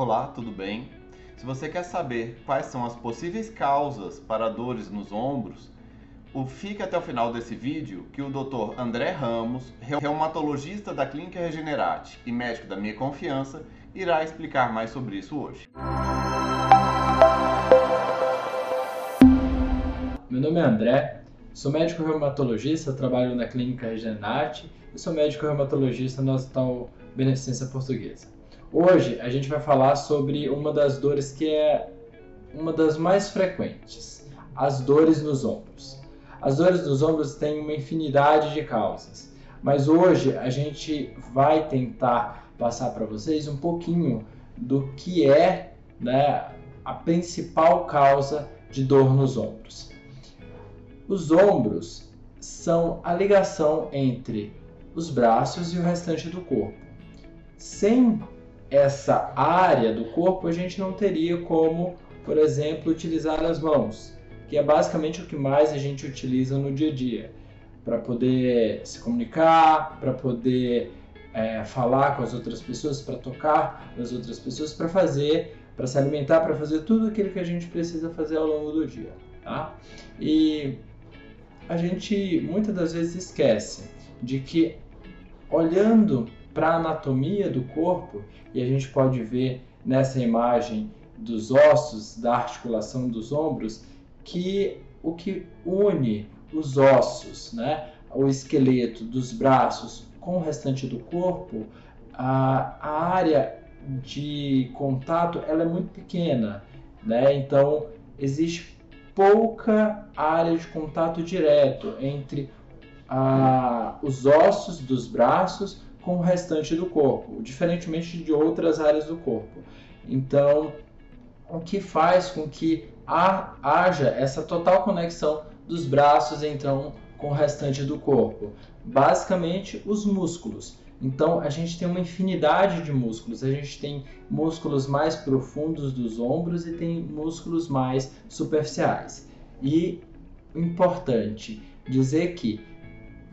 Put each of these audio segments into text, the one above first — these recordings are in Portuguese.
Olá, tudo bem? Se você quer saber quais são as possíveis causas para dores nos ombros, fique até o final desse vídeo que o Dr. André Ramos, reumatologista da Clínica Regenerate e médico da minha confiança, irá explicar mais sobre isso hoje. Meu nome é André, sou médico reumatologista, trabalho na Clínica Regenerate e sou médico reumatologista no Hospital Beneficência Portuguesa. Hoje a gente vai falar sobre uma das dores que é uma das mais frequentes, as dores nos ombros. As dores nos ombros têm uma infinidade de causas, mas hoje a gente vai tentar passar para vocês um pouquinho do que é né, a principal causa de dor nos ombros. Os ombros são a ligação entre os braços e o restante do corpo. Sem essa área do corpo, a gente não teria como, por exemplo, utilizar as mãos, que é basicamente o que mais a gente utiliza no dia a dia, para poder se comunicar, para poder é, falar com as outras pessoas, para tocar nas outras pessoas, para fazer, para se alimentar, para fazer tudo aquilo que a gente precisa fazer ao longo do dia. Tá? E a gente muitas das vezes esquece de que olhando para a anatomia do corpo, e a gente pode ver nessa imagem dos ossos, da articulação dos ombros, que o que une os ossos, né, o esqueleto dos braços com o restante do corpo, a, a área de contato ela é muito pequena, né? Então existe pouca área de contato direto entre a, os ossos dos braços com o restante do corpo, diferentemente de outras áreas do corpo. Então, o que faz com que haja essa total conexão dos braços então com o restante do corpo? Basicamente, os músculos. Então, a gente tem uma infinidade de músculos. A gente tem músculos mais profundos dos ombros e tem músculos mais superficiais. E importante dizer que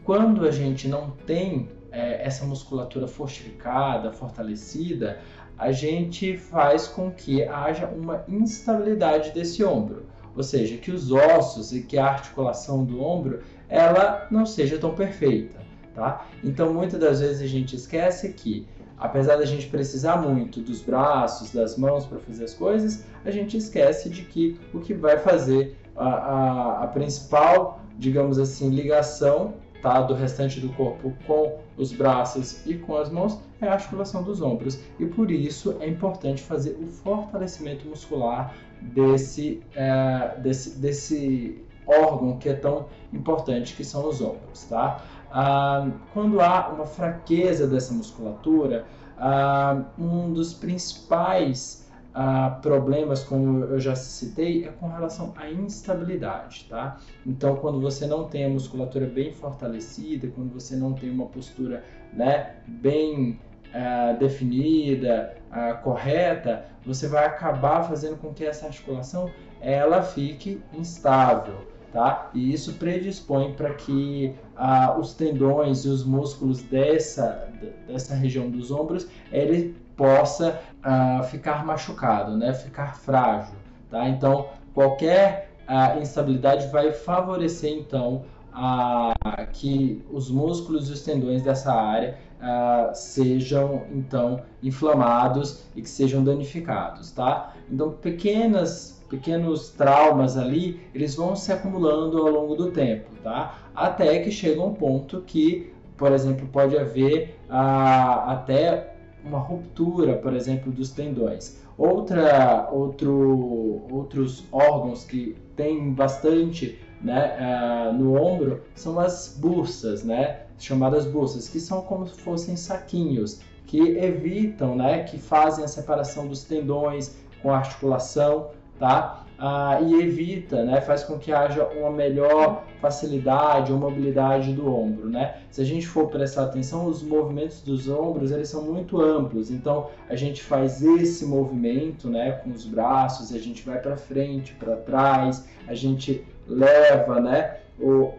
quando a gente não tem é, essa musculatura fortificada, fortalecida, a gente faz com que haja uma instabilidade desse ombro, ou seja, que os ossos e que a articulação do ombro ela não seja tão perfeita, tá? Então muitas das vezes a gente esquece que apesar da gente precisar muito dos braços, das mãos para fazer as coisas, a gente esquece de que o que vai fazer a, a, a principal, digamos assim, ligação tá, do restante do corpo com os braços e com as mãos é a articulação dos ombros. E por isso é importante fazer o fortalecimento muscular desse, é, desse, desse órgão que é tão importante, que são os ombros. Tá? Ah, quando há uma fraqueza dessa musculatura, ah, um dos principais ah, problemas, como eu já citei, é com relação à instabilidade, tá? Então, quando você não tem a musculatura bem fortalecida, quando você não tem uma postura, né, bem ah, definida, ah, correta, você vai acabar fazendo com que essa articulação ela fique instável, tá? E isso predispõe para que ah, os tendões e os músculos dessa, dessa região dos ombros, ele possa uh, ficar machucado, né? ficar frágil. Tá? Então, qualquer uh, instabilidade vai favorecer então uh, que os músculos e os tendões dessa área uh, sejam então inflamados e que sejam danificados, tá? Então pequenas pequenos traumas ali, eles vão se acumulando ao longo do tempo, tá? Até que chega um ponto que, por exemplo, pode haver uh, até uma ruptura, por exemplo, dos tendões. Outra, outro, outros órgãos que tem bastante né, uh, no ombro são as bursas, né, chamadas bursas, que são como se fossem saquinhos que evitam, né, que fazem a separação dos tendões com a articulação, tá? Ah, e evita, né, faz com que haja uma melhor facilidade ou mobilidade do ombro, né? Se a gente for prestar atenção, os movimentos dos ombros eles são muito amplos, então a gente faz esse movimento, né, com os braços, a gente vai para frente, para trás, a gente leva, né,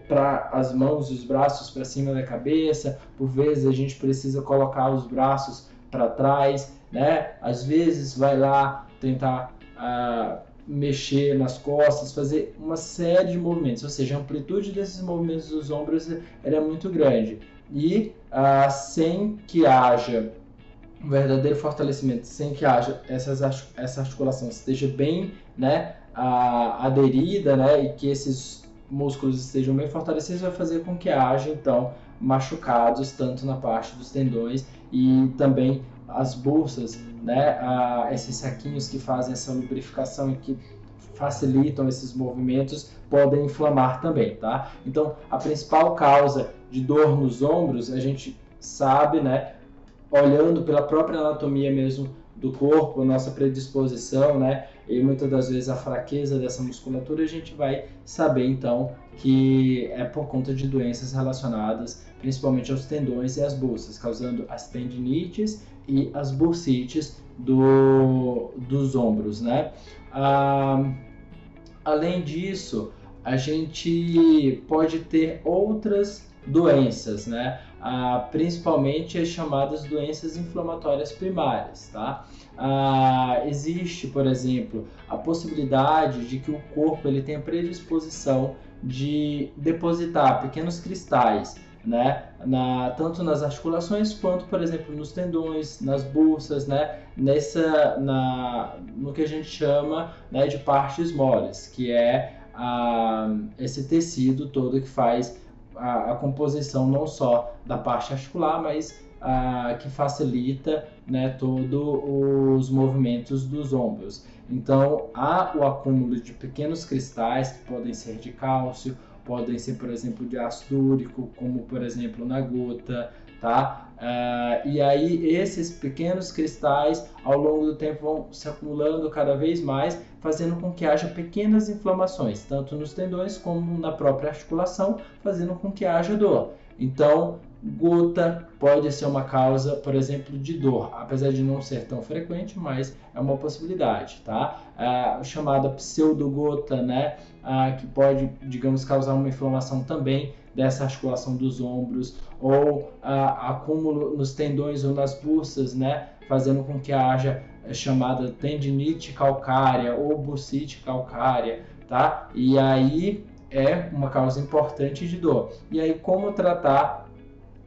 para as mãos e os braços para cima da cabeça, por vezes a gente precisa colocar os braços para trás, né? Às vezes vai lá tentar ah, mexer nas costas, fazer uma série de movimentos, ou seja, a amplitude desses movimentos dos ombros é muito grande. E ah, sem que haja um verdadeiro fortalecimento, sem que haja essas, essa articulação esteja bem né, a, aderida né, e que esses músculos estejam bem fortalecidos, vai fazer com que haja então machucados tanto na parte dos tendões e também as bolsas, né, a, esses saquinhos que fazem essa lubrificação e que facilitam esses movimentos podem inflamar também, tá? Então, a principal causa de dor nos ombros, a gente sabe, né, olhando pela própria anatomia mesmo do corpo, nossa predisposição, né, e muitas das vezes a fraqueza dessa musculatura, a gente vai saber então que é por conta de doenças relacionadas principalmente aos tendões e às bolsas, causando as tendinites e as bursites do, dos ombros, né? Ah, além disso, a gente pode ter outras doenças, né? Ah, principalmente as chamadas doenças inflamatórias primárias, tá? Ah, existe, por exemplo, a possibilidade de que o corpo ele tenha predisposição de depositar pequenos cristais, né, na, tanto nas articulações quanto, por exemplo, nos tendões, nas bolsas, né, nessa, na, no que a gente chama né, de partes moles, que é a, esse tecido todo que faz a, a composição não só da parte articular, mas a, que facilita né, todos os movimentos dos ombros. Então, há o acúmulo de pequenos cristais que podem ser de cálcio, podem ser, por exemplo, de ácido úrico, como por exemplo na gota, tá? Uh, e aí esses pequenos cristais ao longo do tempo vão se acumulando cada vez mais, fazendo com que haja pequenas inflamações, tanto nos tendões como na própria articulação, fazendo com que haja dor. Então, gota pode ser uma causa, por exemplo, de dor, apesar de não ser tão frequente, mas é uma possibilidade, tá? A chamada pseudogota, né, que pode, digamos, causar uma inflamação também dessa articulação dos ombros, ou acúmulo nos tendões ou nas bursas, né, fazendo com que haja a chamada tendinite calcária ou bursite calcária, tá? E aí é uma causa importante de dor. E aí como tratar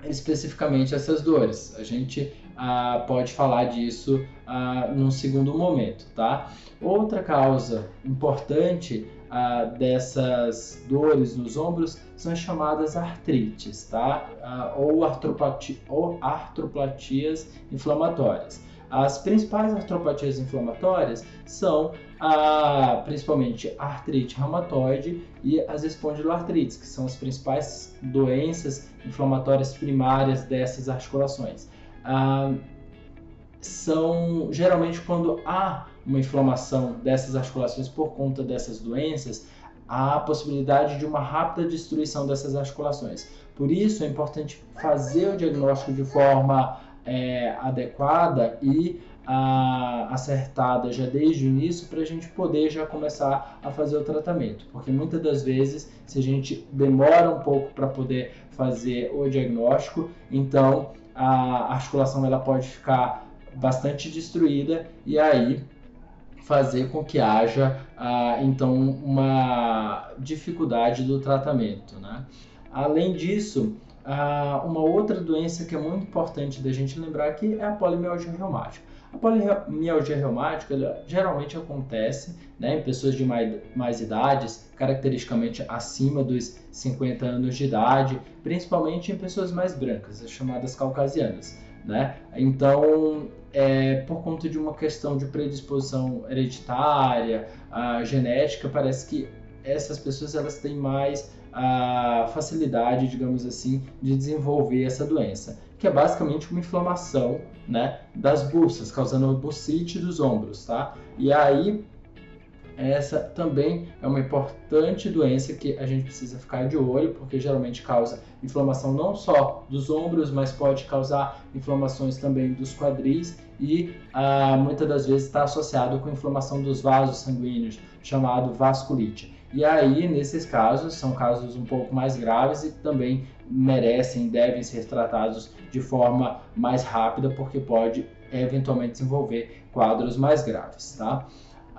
especificamente essas dores? A gente ah, pode falar disso ah, num segundo momento, tá? Outra causa importante ah, dessas dores nos ombros são as chamadas artrites, tá? Ah, ou, artropati ou artroplatias inflamatórias. As principais artropatias inflamatórias são a, principalmente a artrite reumatoide e as espondiloartrites, que são as principais doenças inflamatórias primárias dessas articulações. Ah, são geralmente quando há uma inflamação dessas articulações por conta dessas doenças, há a possibilidade de uma rápida destruição dessas articulações. Por isso é importante fazer o diagnóstico de forma é, adequada e a, acertada já desde o início para a gente poder já começar a fazer o tratamento. Porque muitas das vezes, se a gente demora um pouco para poder fazer o diagnóstico, então a articulação ela pode ficar bastante destruída e aí fazer com que haja ah, então uma dificuldade do tratamento. Né? Além disso, ah, uma outra doença que é muito importante da gente lembrar aqui é a polimialgia reumática. A polimialgia reumática ela, geralmente acontece né, em pessoas de mais, mais idades, caracteristicamente acima dos 50 anos de idade, principalmente em pessoas mais brancas, as chamadas caucasianas. Né? Então, é, por conta de uma questão de predisposição hereditária, a genética, parece que essas pessoas elas têm mais a facilidade, digamos assim, de desenvolver essa doença, que é basicamente uma inflamação, né, das bursas, causando a bursite dos ombros, tá? E aí essa também é uma importante doença que a gente precisa ficar de olho, porque geralmente causa inflamação não só dos ombros, mas pode causar inflamações também dos quadris e ah, muitas das vezes está associado com inflamação dos vasos sanguíneos, chamado vasculite. E aí, nesses casos, são casos um pouco mais graves e também merecem, devem ser tratados de forma mais rápida, porque pode eventualmente desenvolver quadros mais graves, tá?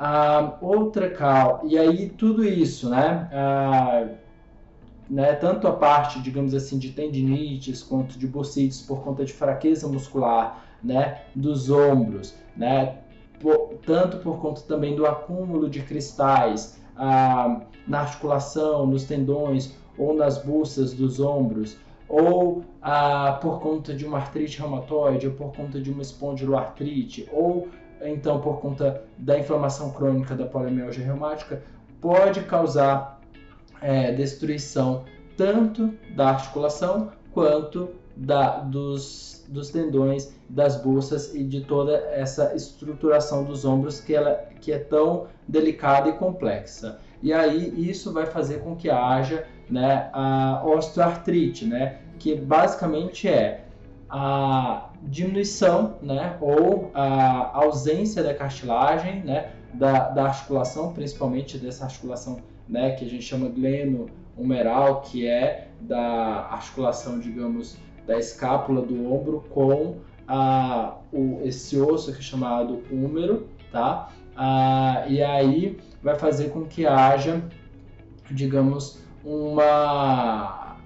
Ah, outra cal e aí tudo isso, né? Ah, né, tanto a parte, digamos assim, de tendinites quanto de bursites por conta de fraqueza muscular, né, dos ombros, né, por, tanto por conta também do acúmulo de cristais ah, na articulação, nos tendões ou nas buças dos ombros, ou ah, por conta de uma artrite reumatoide, ou por conta de uma espondiloartrite, ou então por conta da inflamação crônica da poliomielgia reumática, pode causar é, destruição tanto da articulação quanto da, dos, dos tendões, das buças e de toda essa estruturação dos ombros que, ela, que é tão delicada e complexa. E aí isso vai fazer com que haja né, a osteoartrite, né, que basicamente é a diminuição né, ou a ausência da cartilagem né, da, da articulação, principalmente dessa articulação né, que a gente chama gleno humeral, que é da articulação, digamos, da escápula do ombro com a, o, esse osso que é chamado húmero, tá? Ah, e aí vai fazer com que haja, digamos, uma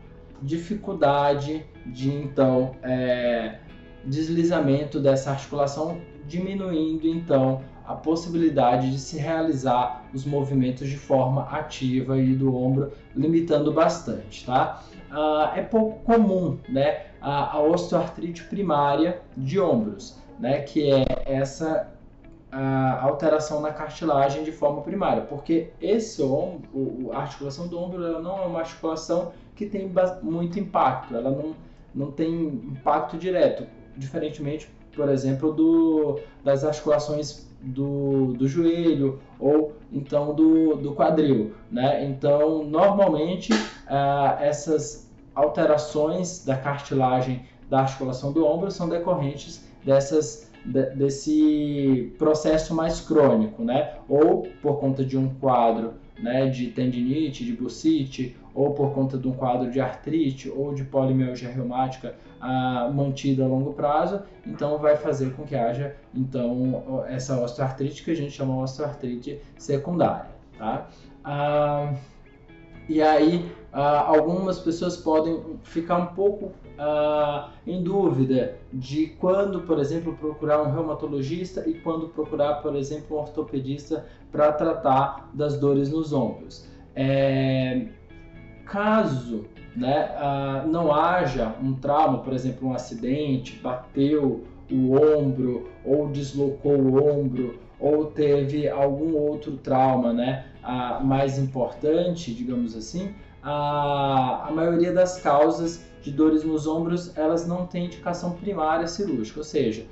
dificuldade de então é, deslizamento dessa articulação, diminuindo então a possibilidade de se realizar os movimentos de forma ativa e do ombro, limitando bastante, tá? Ah, é pouco comum, né, a, a, osteoartrite primária de ombros, né, que é essa alteração na cartilagem de forma primária, porque esse ombro, a articulação do ombro, ela não é uma articulação que tem muito impacto, ela não, não tem impacto direto, diferentemente, por exemplo, do, das articulações do, do joelho ou então do, do quadril. Né? Então, normalmente, ah, essas alterações da cartilagem da articulação do ombro são decorrentes dessas desse processo mais crônico, né? Ou por conta de um quadro né, de tendinite, de bursite, ou por conta de um quadro de artrite ou de polimialgia reumática ah, mantida a longo prazo, então vai fazer com que haja então essa osteoartrite que a gente chama osteoartrite secundária, tá? Ah, e aí ah, algumas pessoas podem ficar um pouco ah, em dúvida de quando, por exemplo, procurar um reumatologista e quando procurar, por exemplo, um ortopedista para tratar das dores nos ombros. É, caso né, ah, não haja um trauma, por exemplo, um acidente, bateu o ombro ou deslocou o ombro ou teve algum outro trauma né, ah, mais importante, digamos assim, a, a maioria das causas de dores nos ombros elas não têm indicação primária cirúrgica, ou seja,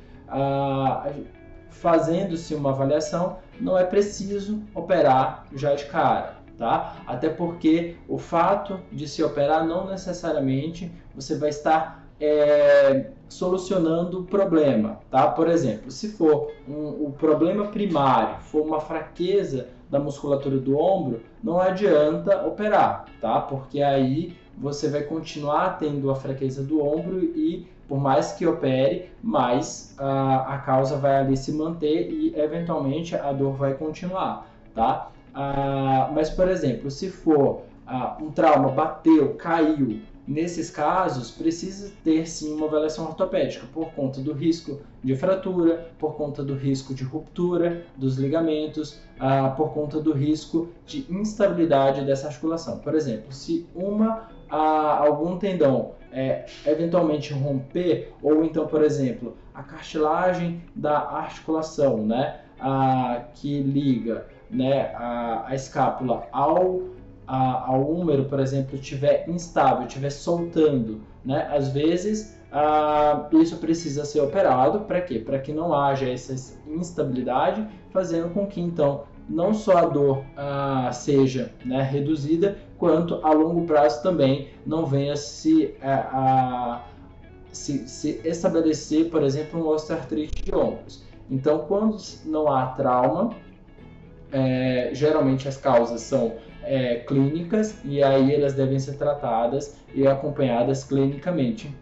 fazendo-se uma avaliação, não é preciso operar já de cara tá? Até porque o fato de se operar não necessariamente você vai estar é, solucionando o problema, tá? Por exemplo, se for um, o problema primário for uma fraqueza da musculatura do ombro, não adianta operar, tá? Porque aí você vai continuar tendo a fraqueza do ombro e por mais que opere, mais a, a causa vai ali se manter e eventualmente a dor vai continuar, tá? Ah, mas, por exemplo, se for ah, um trauma, bateu, caiu, nesses casos precisa ter sim uma avaliação ortopédica por conta do risco de fratura, por conta do risco de ruptura dos ligamentos, ah, por conta do risco de instabilidade dessa articulação. Por exemplo, se uma ah, algum tendão é, eventualmente romper, ou então, por exemplo, a cartilagem da articulação, né, a, que liga né, a, a escápula ao, a, ao húmero, por exemplo, estiver instável, estiver soltando, né, às vezes a, isso precisa ser operado para quê? Para que não haja essa instabilidade, fazendo com que então não só a dor seja né, reduzida, quanto a longo prazo também não venha se, a, se, se estabelecer, por exemplo, um osteoartrite de ombros. Então, quando não há trauma, é, geralmente as causas são é, clínicas e aí elas devem ser tratadas e acompanhadas clinicamente.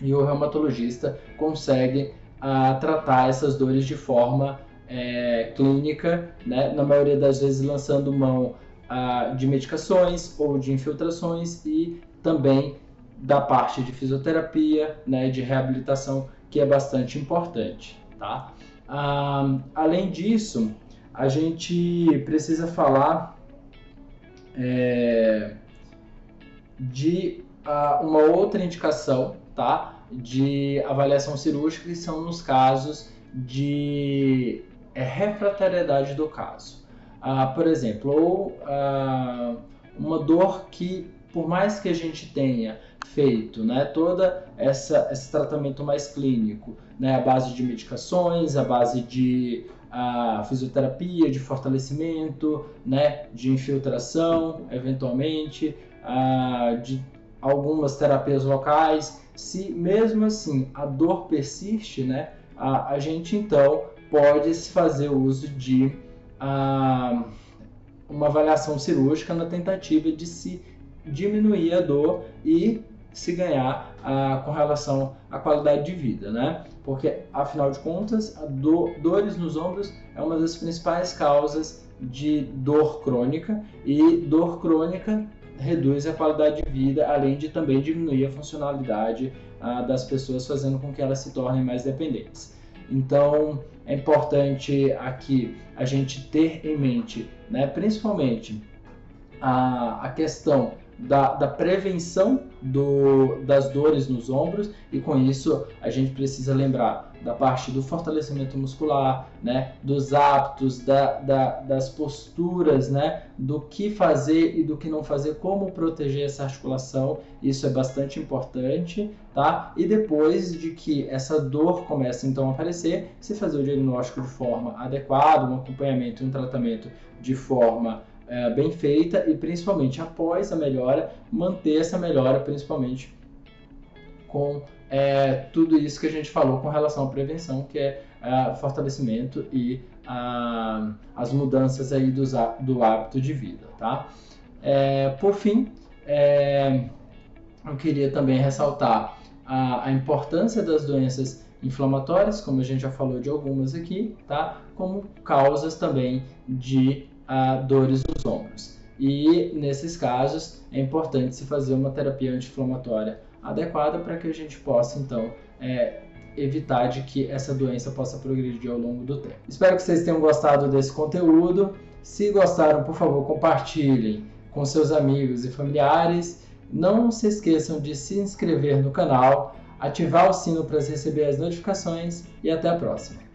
E o reumatologista consegue a tratar essas dores de forma é, clínica, né? na maioria das vezes lançando mão ah, de medicações ou de infiltrações e também da parte de fisioterapia, né, de reabilitação, que é bastante importante. Tá? Ah, além disso, a gente precisa falar é, de uh, uma outra indicação tá? de avaliação cirúrgica, que são nos casos de é, refratariedade do caso. Uh, por exemplo, ou uh, uma dor que, por mais que a gente tenha feito né, toda essa, esse tratamento mais clínico, né, a base de medicações, a base de a fisioterapia, de fortalecimento, né, de infiltração, eventualmente, a, de algumas terapias locais. Se mesmo assim a dor persiste, né, a, a gente então pode se fazer uso de a, uma avaliação cirúrgica na tentativa de se diminuir a dor e se ganhar ah, com relação à qualidade de vida, né? Porque, afinal de contas, do, dores nos ombros é uma das principais causas de dor crônica e dor crônica reduz a qualidade de vida, além de também diminuir a funcionalidade ah, das pessoas, fazendo com que elas se tornem mais dependentes. Então, é importante aqui a gente ter em mente, né, principalmente a, a questão da, da prevenção do, das dores nos ombros. E com isso a gente precisa lembrar da parte do fortalecimento muscular, né, dos hábitos, da, da, das posturas, né, do que fazer e do que não fazer, como proteger essa articulação, isso é bastante importante, tá? E depois de que essa dor começa então a aparecer, se fazer o diagnóstico de forma adequada, um acompanhamento e um tratamento de forma é, bem feita e principalmente após a melhora, manter essa melhora principalmente com é, tudo isso que a gente falou com relação à prevenção, que é, é fortalecimento e a, as mudanças aí do, do hábito de vida, tá? É, por fim, é, eu queria também ressaltar a, a importância das doenças inflamatórias, como a gente já falou de algumas aqui, tá? Como causas também de uh, dores nos ombros. E nesses casos é importante se fazer uma terapia anti-inflamatória adequada para que a gente possa então é, evitar de que essa doença possa progredir ao longo do tempo. Espero que vocês tenham gostado desse conteúdo. Se gostaram, por favor, compartilhem com seus amigos e familiares. Não se esqueçam de se inscrever no canal, ativar o sino para receber as notificações e até a próxima.